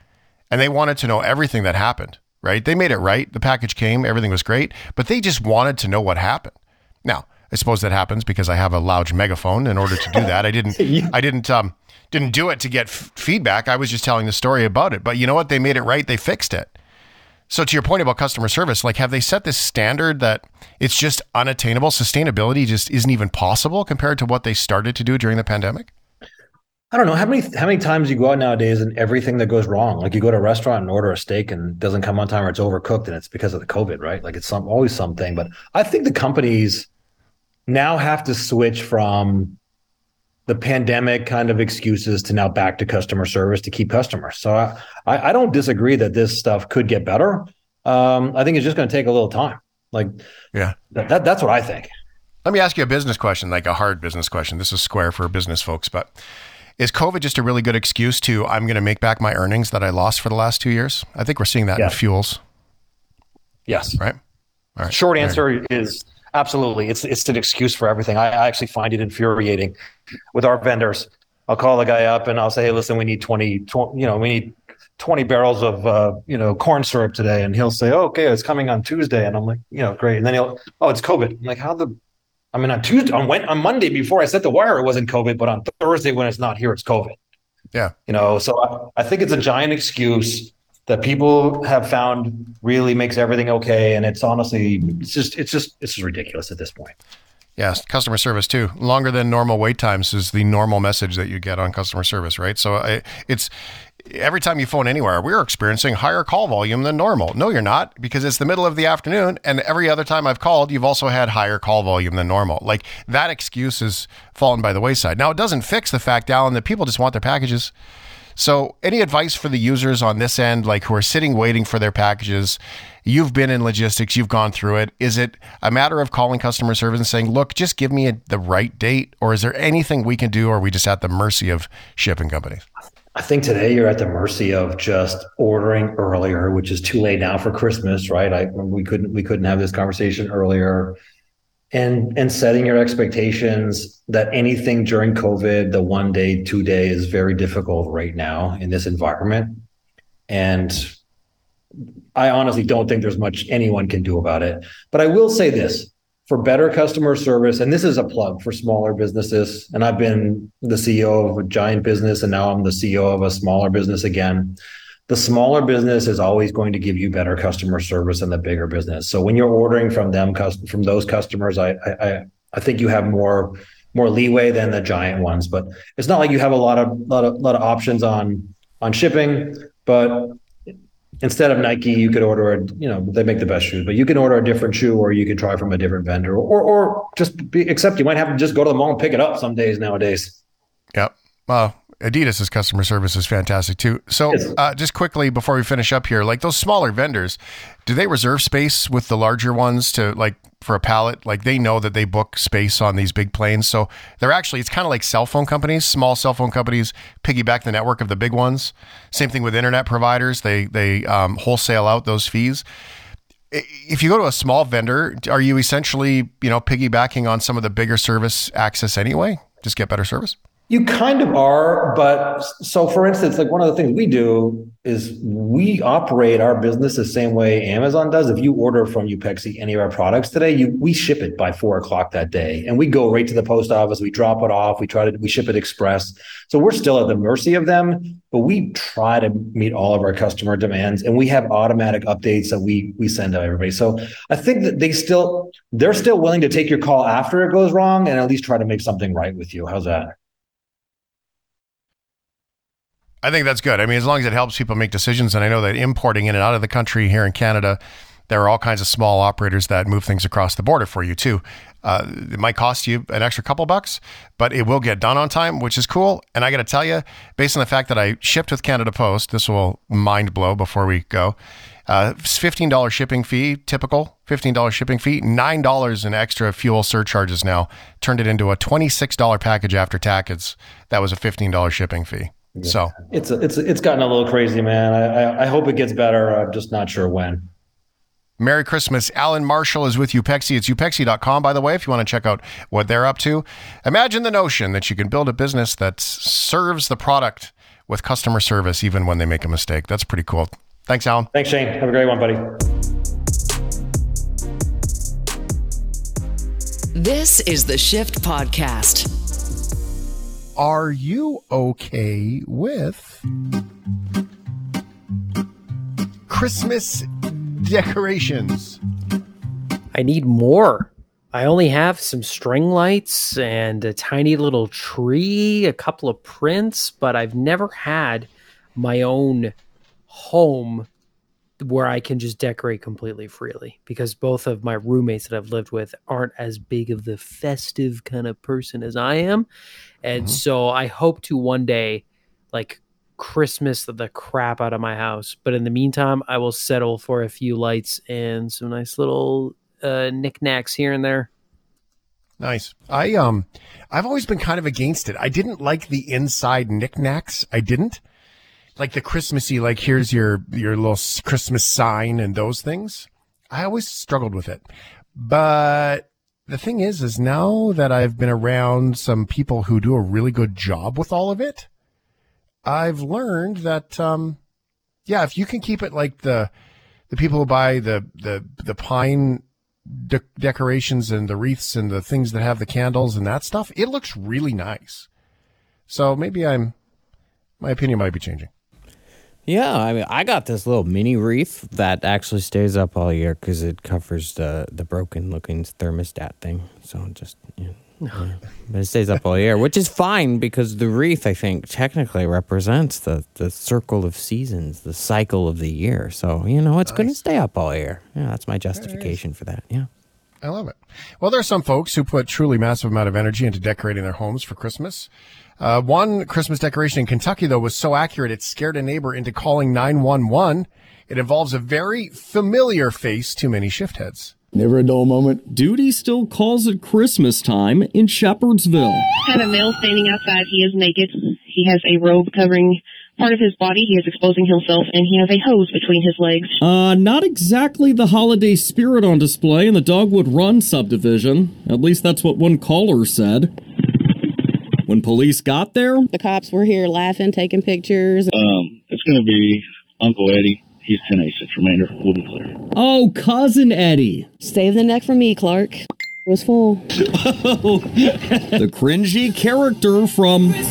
and they wanted to know everything that happened, right? They made it right. The package came, everything was great, but they just wanted to know what happened. Now, I suppose that happens because I have a loud megaphone in order to do that. I didn't, I didn't, um, didn't do it to get f- feedback. I was just telling the story about it. But you know what? They made it right. They fixed it. So to your point about customer service, like have they set this standard that it's just unattainable? Sustainability just isn't even possible compared to what they started to do during the pandemic? I don't know how many how many times you go out nowadays and everything that goes wrong. Like you go to a restaurant and order a steak and it doesn't come on time or it's overcooked and it's because of the COVID, right? Like it's some always something. But I think the companies now have to switch from the pandemic kind of excuses to now back to customer service to keep customers. So I, I don't disagree that this stuff could get better. Um, I think it's just going to take a little time. Like Yeah. that, that that's what I think. Let me ask you a business question, like a hard business question. This is square for business folks, but is COVID just a really good excuse to I'm going to make back my earnings that I lost for the last two years? I think we're seeing that Yeah. in fuels, Yes. right? All right. Short answer is absolutely. It's it's an excuse for everything. I, I actually find it infuriating with our vendors. I'll call the guy up and I'll say, "Hey, listen, we need 20, 20 you know, we need 20 barrels of uh, you know, corn syrup today." And he'll say, oh, "Okay, it's coming on Tuesday." And I'm like, "You know, great." And then he'll, "Oh, it's COVID." I'm like, "How the I mean, on Tuesday, on Wed- on Monday before I set the wire, it wasn't COVID, but on Thursday when it's not here, it's COVID." Yeah. You know, so I, I think it's a giant excuse that people have found really makes everything okay. And it's honestly, it's just, it's just, it's just ridiculous at this point. Yes, customer service too. Longer than normal wait times is the normal message that you get on customer service, right? So I, it's every time you phone anywhere, we're experiencing higher call volume than normal. No, you're not, because it's the middle of the afternoon, and every other time I've called, you've also had higher call volume than normal. Like that excuse has fallen by the wayside. Now it doesn't fix the fact, Allan, that people just want their packages. So, any advice for the users on this end, like who are sitting waiting for their packages? You've been in logistics, you've gone through it. Is it a matter of calling customer service and saying, look, just give me a, the right date? Or is there anything we can do? Or are we just at the mercy of shipping companies? I think today you're at the mercy of just ordering earlier, which is too late now for Christmas, right? I we couldn't we couldn't have this conversation earlier. And and setting your expectations that anything during COVID, the one day, two day is very difficult right now in this environment. And I honestly don't think there's much anyone can do about it. But I will say this for better customer service, and this is a plug for smaller businesses. And I've been the CEO of a giant business, and now I'm the CEO of a smaller business again. The smaller business is always going to give you better customer service than the bigger business. So when you're ordering from them, from those customers, I I I think you have more more leeway than the giant ones. But it's not like you have a lot of lot of lot of options on on shipping, but instead of Nike, you could order a, you know, they make the best shoes, but you can order a different shoe or you can try from a different vendor or, or just be, except you might have to just go to the mall and pick it up some days nowadays. Yep. Well, Adidas' customer service is fantastic too. So, uh, just quickly before we finish up here, like those smaller vendors, do they reserve space with the larger ones to like for a pallet? Like they know that they book space on these big planes, so they're actually it's kind of like cell phone companies. Small cell phone companies piggyback the network of the big ones. Same thing with internet providers; they they um, wholesale out those fees. If you go to a small vendor, are you essentially you know piggybacking on some of the bigger service access anyway? Just get better service. You kind of are, but so for instance, like one of the things we do is we operate our business the same way Amazon does. If you order from Upexi any of our products today, you we ship it by four o'clock that day, and we go right to the post office. We drop it off. We try to we ship it express. So we're still at the mercy of them, but we try to meet all of our customer demands, and we have automatic updates that we we send to everybody. So I think that they still they're still willing to take your call after it goes wrong and at least try to make something right with you. How's that? I think that's good. I mean, as long as it helps people make decisions, and I know that importing in and out of the country here in Canada, there are all kinds of small operators that move things across the border for you too. Uh, it might cost you an extra couple bucks, but it will get done on time, which is cool. And I got to tell you, based on the fact that I shipped with Canada Post, this will mind blow before we go. Uh, fifteen dollars shipping fee, typical fifteen dollars shipping fee, nine dollars in extra fuel surcharges now turned it into a twenty six dollar package after taxes. That was a fifteen dollars shipping fee. So It's it's it's gotten a little crazy, man. I, I I hope it gets better. I'm just not sure when. Merry Christmas. Allan Marshall is with Upexi. It's upexi.com, by the way, if you want to check out what they're up to. Imagine the notion that you can build a business that serves the product with customer service even when they make a mistake. That's pretty cool. Thanks, Allan. Thanks, Shaun. Have a great one, buddy. This is the Shift Podcast. Are you okay with Christmas decorations? I need more. I only have some string lights and a tiny little tree, a couple of prints, but I've never had my own home where I can just decorate completely freely because both of my roommates that I've lived with aren't as big of the festive kind of person as I am. And so I hope to one day like Christmas the crap out of my house. But in the meantime, I will settle for a few lights and some nice little uh, knickknacks here and there. Nice. I um I've always been kind of against it. I didn't like the inside knickknacks. I didn't. Like the Christmassy, like here's your your little Christmas sign and those things. I always struggled with it. But the thing is is now that I've been around some people who do a really good job with all of it, I've learned that um yeah, if you can keep it like the the people who buy the the the pine de- decorations and the wreaths and the things that have the candles and that stuff, it looks really nice. So maybe I'm my opinion might be changing. Yeah, I mean, I got this little mini wreath that actually stays up all year because it covers the the broken looking thermostat thing. So just, you know, yeah. but it stays up all year, which is fine because the wreath, I think, technically represents the the circle of seasons, the cycle of the year. So you know, it's going to stay up all year. Yeah, that's my justification for that. Yeah. I love it. Well, there are some folks who put truly massive amount of energy into decorating their homes for Christmas. Uh, one Christmas decoration in Kentucky, though, was so accurate it scared a neighbor into calling 911. It involves a very familiar face to many shift heads. Never a dull moment. Duty still calls it Christmas time in Shepherdsville. have a male standing outside. He is naked. He has a robe covering part of his body. He is exposing himself, and he has a hose between his legs. Uh, not exactly the holiday spirit on display in the Dogwood Run subdivision. At least that's what one caller said. When police got there, The cops were here laughing, taking pictures. Um, it's going to be Uncle Eddie. He's 1086 remainder. We'll be clear. oh, cousin Eddie. Save the neck for me, Clark. It was full. the cringy character from Yeah,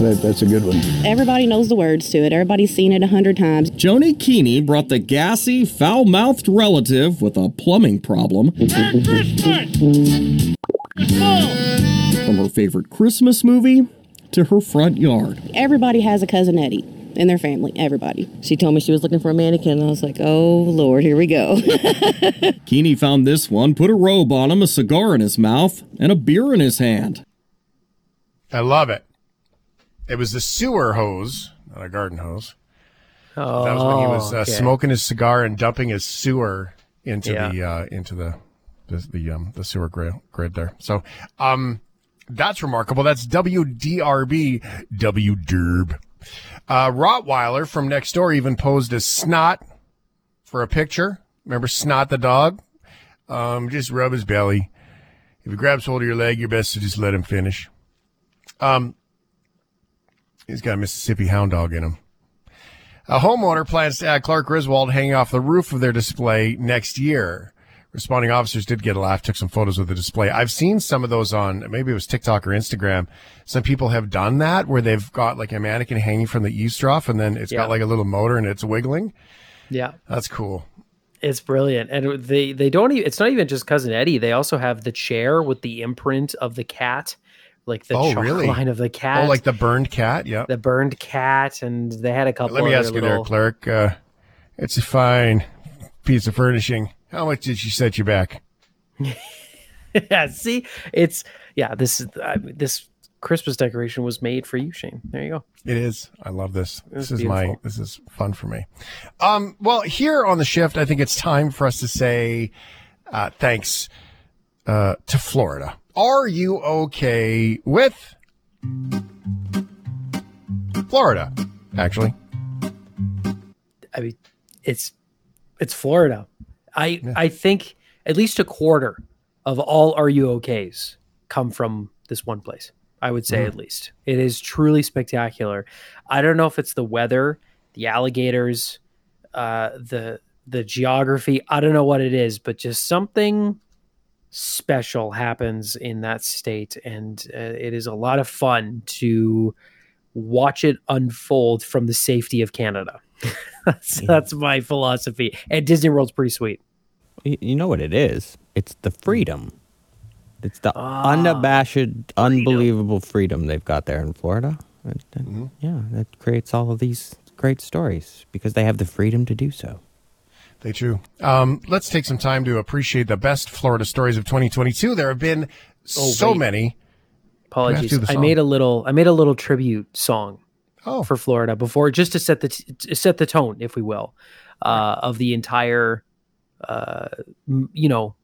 that, that's a good one. Everybody knows the words to it. Everybody's seen it a hundred times. Joni Keeney brought the gassy, foul mouthed relative with a plumbing problem from her favorite Christmas movie to her front yard. Everybody has a cousin Eddie in their family. Everybody. She told me she was looking for a mannequin, and I was like, oh, Lord, here we go. Keeney found this one, put a robe on him, a cigar in his mouth, and a beer in his hand. I love it. It was the sewer hose, not a garden hose. Oh, that was when he was uh, okay. smoking his cigar and dumping his sewer into Yeah. the uh, into the the the, um, the sewer grid, grid there. So, um, that's remarkable. That's WDRB W Derb. Uh, Rottweiler from next door even posed as Snot for a picture. Remember Snot the dog? Um, just rub his belly. If he grabs hold of your leg, you're best to just let him finish. Um, he's got a Mississippi hound dog in him. A homeowner plans to add Clark Griswold hanging off the roof of their display next year. Responding officers did get a laugh, took some photos of the display. I've seen some of those on maybe it was TikTok or Instagram. Some people have done that where they've got like a mannequin hanging from the eavesdrop and then it's Yeah. got like a little motor and it's wiggling. Yeah. That's cool. It's brilliant, and they they don't even. It's not even just cousin Eddie. They also have the chair with the imprint of the cat, like the oh, chalk really? line of the cat. Oh, like the burned cat. Yeah. the burned cat, and they had a couple. Let me ask you little, there, Clark. Uh, it's a fine piece of furnishing. How much did she set you back? yeah, see, it's yeah. This is uh, this Christmas decoration was made for you, Shaun. There you go. It is. I love this. This is my. This is fun for me. Um. Well, here on the shift, I think it's time for us to say uh, thanks uh, to Florida. Are you okay with Florida? Actually, I mean, it's it's Florida. I I think at least a quarter of all RUOKs come from this one place. I would say Mhm. at least it is truly spectacular. I don't know if it's the weather, the alligators, uh, the the geography. I don't know what it is, but just something special happens in that state, and uh, it is a lot of fun to watch it unfold from the safety of Canada. that's that's my philosophy. And Disney World's pretty sweet. Y- You know what it is? It's the freedom. It's the Ah, unabashed, unbelievable freedom they've got there in Florida. And- and, Mm-hmm. Yeah, that creates all of these great stories because they have the freedom to do so. they do. Um. Let's take some time to appreciate the best Florida stories of 2022. There have been Oh, so wait. many. Apologies. I made a little I made a little tribute song oh. for Florida before just to set the t- set the tone, if we will, uh, of the entire uh, you know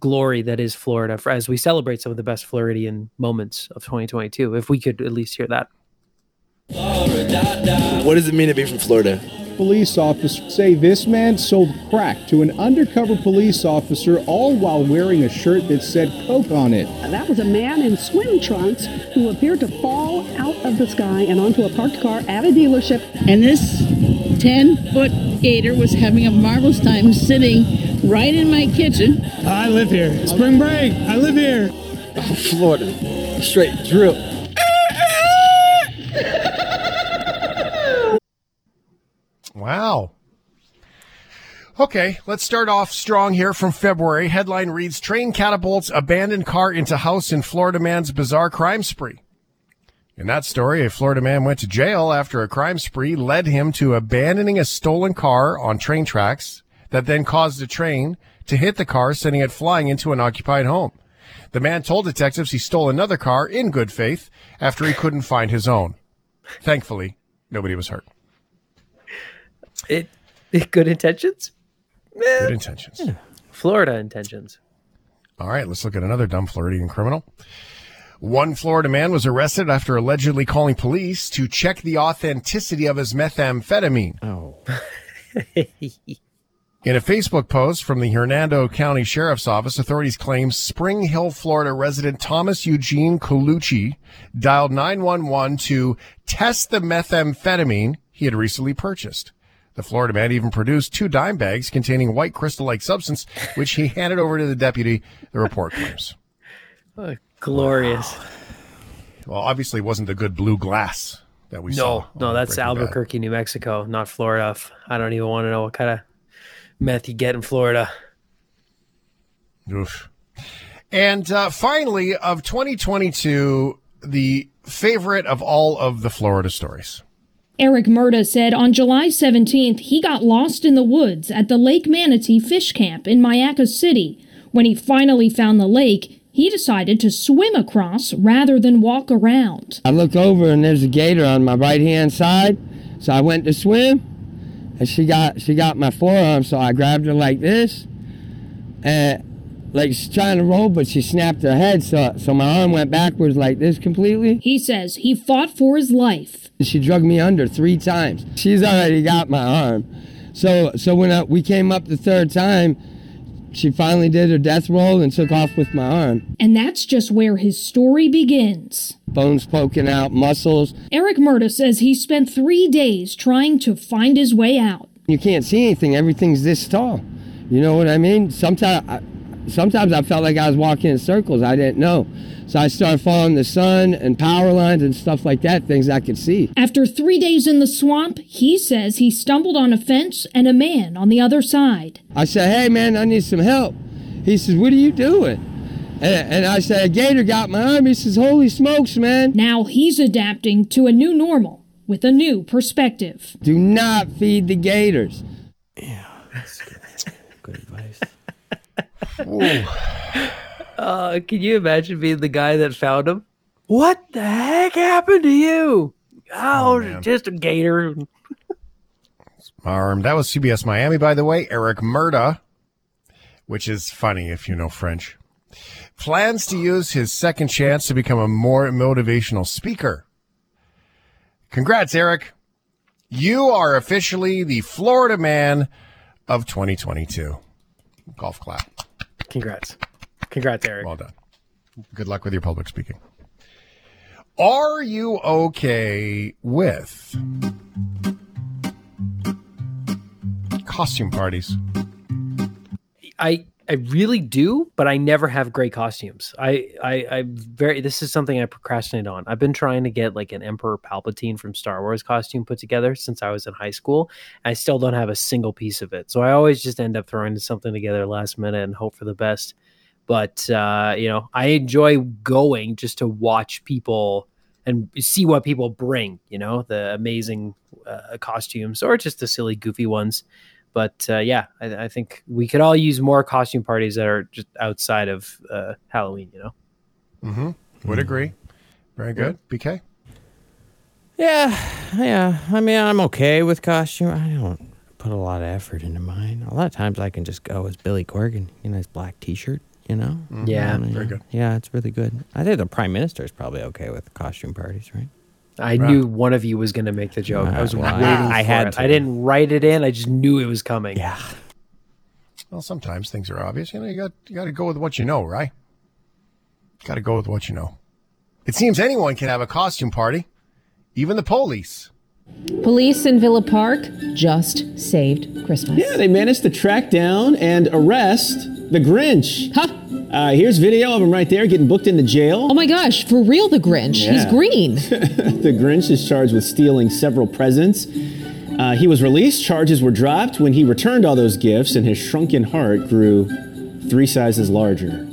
glory that is Florida for, as we celebrate some of the best Floridian moments of 2022. If we could at least hear that. What does it mean to be from Florida? Police officers say this man sold crack to an undercover police officer, all while wearing a shirt that said Coke on it. That was a man in swim trunks who appeared to fall out of the sky and onto a parked car at a dealership. And this 10 foot gator was having a marvelous time sitting right in my kitchen. I live here. Spring break. I live here. Oh, Florida. Straight drill. Wow. Okay, let's start off strong here from February. Headline reads Train catapults abandoned car into house in Florida man's bizarre crime spree. In that story, a Florida man went to jail after a crime spree led him to abandoning a stolen car on train tracks that then caused the train to hit the car, sending it flying into an occupied home. The man told detectives he stole another car in good faith after he couldn't find his own. Thankfully, nobody was hurt. It, good intentions. Good eh. intentions. Florida intentions. All right, let's look at another dumb Floridian criminal. One Florida man was arrested after allegedly calling police to check the authenticity of his methamphetamine. Oh. In a Facebook post from the Hernando County Sheriff's Office, authorities claim Spring Hill, Florida resident Thomas Eugene Colucci dialed 911 to test the methamphetamine he had recently purchased. The Florida man even produced two dime bags containing white crystal-like substance, which he handed over to the deputy, the report claims. Oh, glorious. Well, obviously it wasn't the good blue glass that we no, saw. no, no, that's Breaking Bad. Albuquerque, New Mexico, not Florida. I don't even want to know what kind of meth you get in Florida. Oof. And uh, finally, of 2022, the favorite of all of the Florida stories. Eric Murda said on July 17th he got lost in the woods at the Lake Manatee Fish Camp in Mayaca City. When he finally found the lake, he decided to swim across rather than walk around. I look over and there's a gator on my right hand side, so I went to swim, and she got she got my forearm, so I grabbed her like this, and like she's trying to roll, but she snapped her head, so so my arm went backwards like this completely. He says he fought for his life. She drug me under three times. She's already got my arm, so so when I, we came up the third time, she finally did her death roll and took off with my arm. And that's just where his story begins. Bones poking out, muscles. Eric Murda says he spent three days trying to find his way out. You can't see anything. Everything's this tall. You know what I mean? Sometimes, I, sometimes I felt like I was walking in circles. I didn't know. So I started following the sun and power lines and stuff like that, things I could see. After three days in the swamp, he says he stumbled on a fence and a man on the other side. I said, hey man, I need some help. He says, what are you doing? And, and I said, a gator got my arm. He says, holy smokes, man. Now he's adapting to a new normal with a new perspective. Do not feed the gators. Yeah. that's Good advice. Uh, can you imagine being the guy that found him? What the heck happened to you? Oh, just a gator. Um, that was CBS Miami, by the way. Eric Murda, which is funny if you know French, plans to use his second chance to become a more motivational speaker. Congrats, Eric. You are officially the Florida man of 2022. Golf clap. Congrats. Congrats, Eric. Well done. Good luck with your public speaking. Are you okay with costume parties? I I really do, but I never have great costumes. I I I very this is something I procrastinate on. I've been trying to get like an Emperor Palpatine from Star Wars costume put together since I was in high school. I still don't have a single piece of it. So I always just end up throwing something together last minute and hope for the best. But uh, you know, I enjoy going just to watch people and see what people bring, you know, the amazing uh, costumes or just the silly goofy ones. But uh, yeah, I, I think we could all use more costume parties that are just outside of uh, Halloween. You know. Mm-hmm. Would agree. Very good. BK. Yeah, yeah. I mean, I'm okay with costume. I don't put a lot of effort into mine. A lot of times I can just go as Billy Corgan, you know, his black T-shirt. You know. Yeah, Um, very good. Yeah, it's really good. I think the prime minister is probably okay with costume parties, right? I knew one of you was going to make the joke. I was Uh, well, waiting I for had it. to. I didn't write it in. I just knew it was coming. Yeah. Well, sometimes things are obvious. You know, you got you got to go with what you know, right? Got to go with what you know. It seems anyone can have a costume party, even the police. Police in Villa Park just saved Christmas. Yeah, they managed to track down and arrest the Grinch. Huh? Uh, here's video of him right there getting booked into jail. Oh my gosh, for real, the Grinch. He's green. the Grinch is charged with stealing several presents. Uh, he was released, charges were dropped when he returned all those gifts, and his shrunken heart grew three sizes larger.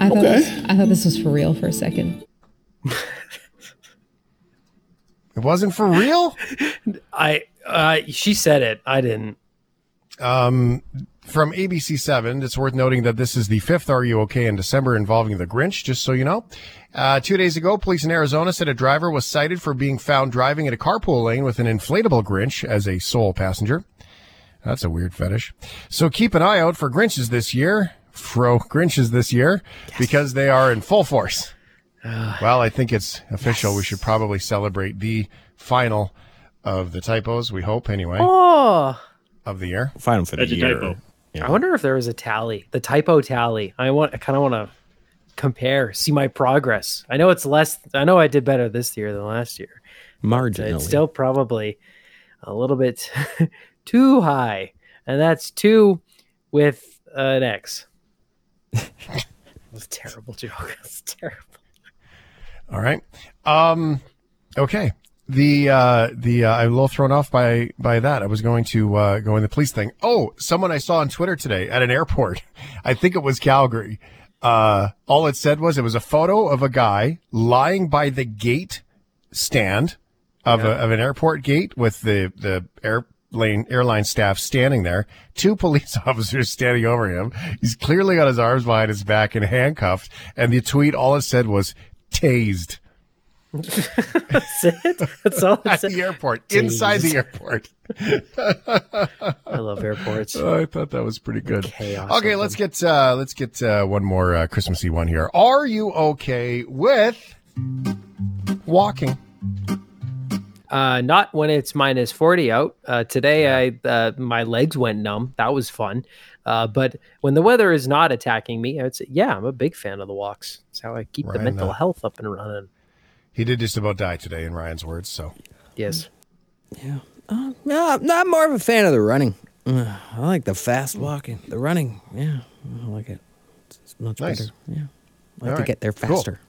I thought, Okay. this, I thought this was for real for a second. It wasn't for real. I uh, she said it. I didn't. Um, from ABC Seven, it's worth noting that this is the fifth "Are You Okay" in December involving the Grinch. Just so you know, uh, two days ago, police in Arizona said a driver was cited for being found driving in a carpool lane with an inflatable Grinch as a sole passenger. That's a weird fetish. So keep an eye out for Grinches this year, fro Grinches this year, because they are in full force. well, I think it's official. We should probably celebrate the final of the typos. We hope, anyway, Oh, of the year. Final for the That's a year. Typo. I wonder if there was a tally, the typo tally. I want. I kind of want to compare, see my progress. I know it's less. I know I did better this year than last year. Marginally. It's still probably a little bit too high, and that's two with an X. It's a terrible joke. It's terrible. All right. Um, okay. The uh, the uh, I'm a little thrown off by by that. I was going to uh, go in the police thing. Oh, someone I saw on Twitter today at an airport. I think it was Calgary. Uh, all it said was it was a photo of a guy lying by the gate stand of, a, of an airport gate with the, the airplane airline staff standing there. Two police officers standing over him. He's clearly got his arms behind his back and handcuffed. And the tweet, all it said was tased. That's it. That's all. At the airport, inside the airport. I love airports. Oh, I thought that was pretty good. Chaos Okay, let's get uh, let's get uh, one more uh, Christmassy one here. Are you okay with walking? Uh, not when it's minus 40 out. Uh, today, I uh, my legs went numb. That was fun. Uh, but when the weather is not attacking me, I'd say, yeah, I'm a big fan of the walks. It's how I keep the mental uh, health up and running. He did just about die today, in Ryan's words. So Yes. Yeah. Uh, no, I'm not more of a fan of the running. Uh, I like the fast walking. The running, yeah, I like it. It's, it's much Nice. better. Yeah, I like All to right. get there Cool. faster.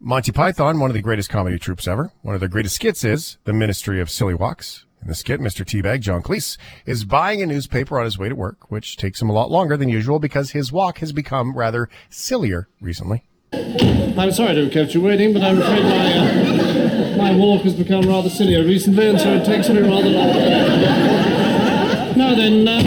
Monty Python, one of the greatest comedy troupes ever. One of their greatest skits is The Ministry of Silly Walks. In the skit, Mr. Teabag, John Cleese, is buying a newspaper on his way to work, which takes him a lot longer than usual because his walk has become rather sillier recently. I'm sorry to have kept you waiting, but I'm afraid my, uh, my walk has become rather sillier recently, and so it takes me rather long. Now then, uh,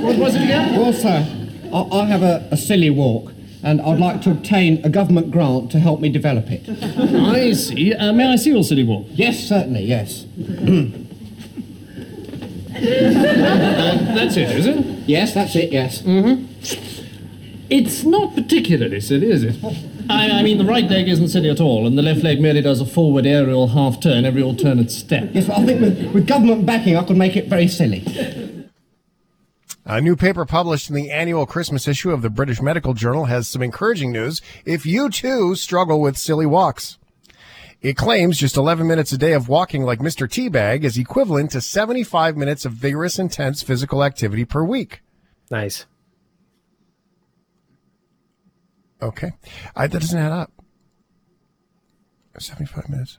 what was it again? Well, sir, I, I have a, a silly walk, and I'd like to obtain a government grant to help me develop it. I see. Uh, may I see your silly walk? Yes, certainly, yes. Uh, that's it, is it? Yes, that's it, yes. Mm-hmm. It's not particularly silly, is it? I, I mean, the right leg isn't silly at all, and the left leg merely does a forward aerial half turn every alternate step. Yes, but I think with, with government backing, I could make it very silly. A new paper published in the annual Christmas issue of the British Medical Journal has some encouraging news if you too struggle with silly walks. It claims just 11 minutes a day of walking like Mr. Teabag is equivalent to 75 minutes of vigorous, intense physical activity per week. Nice. Okay. I, that doesn't add up. 75 minutes.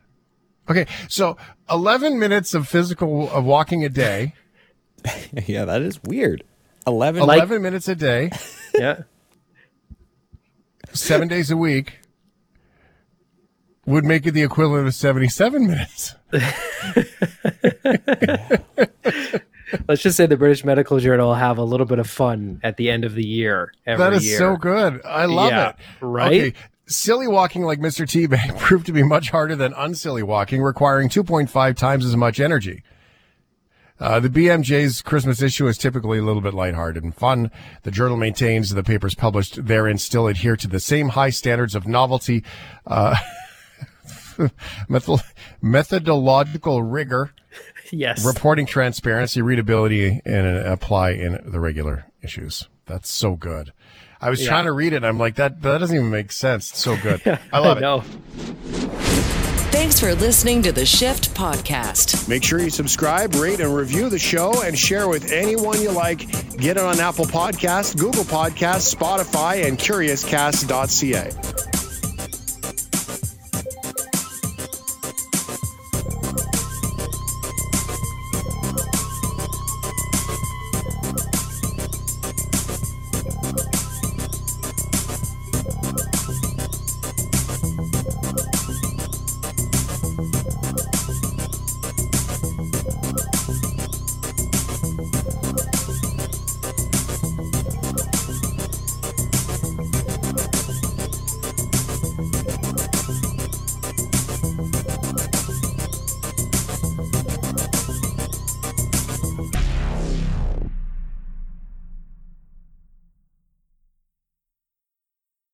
Okay. So 11 minutes of physical, of walking a day. yeah, that is weird. 11, 11 minutes a day. Yeah. seven days a week would make it the equivalent of 77 minutes. Let's just say the British Medical Journal have a little bit of fun at the end of the year every that is year. so good. I love Yeah, it. right? Okay. Silly walking like Mr. Teabag proved to be much harder than unsilly walking, requiring 2.5 times as much energy. Uh, the BMJ's Christmas issue is typically a little bit lighthearted and fun. The journal maintains the papers published therein still adhere to the same high standards of novelty, uh, method- methodological rigor, Yes. reporting transparency, readability, and uh, apply in the regular issues. That's so good. I was Yeah. trying to read it. And I'm like, that, that doesn't even make sense. It's so good. I love it. know. Thanks for listening to the Shift Podcast. Make sure you subscribe, rate, and review the show and share with anyone you like. Get it on Apple Podcasts, Google Podcasts, Spotify, and CuriousCast.ca.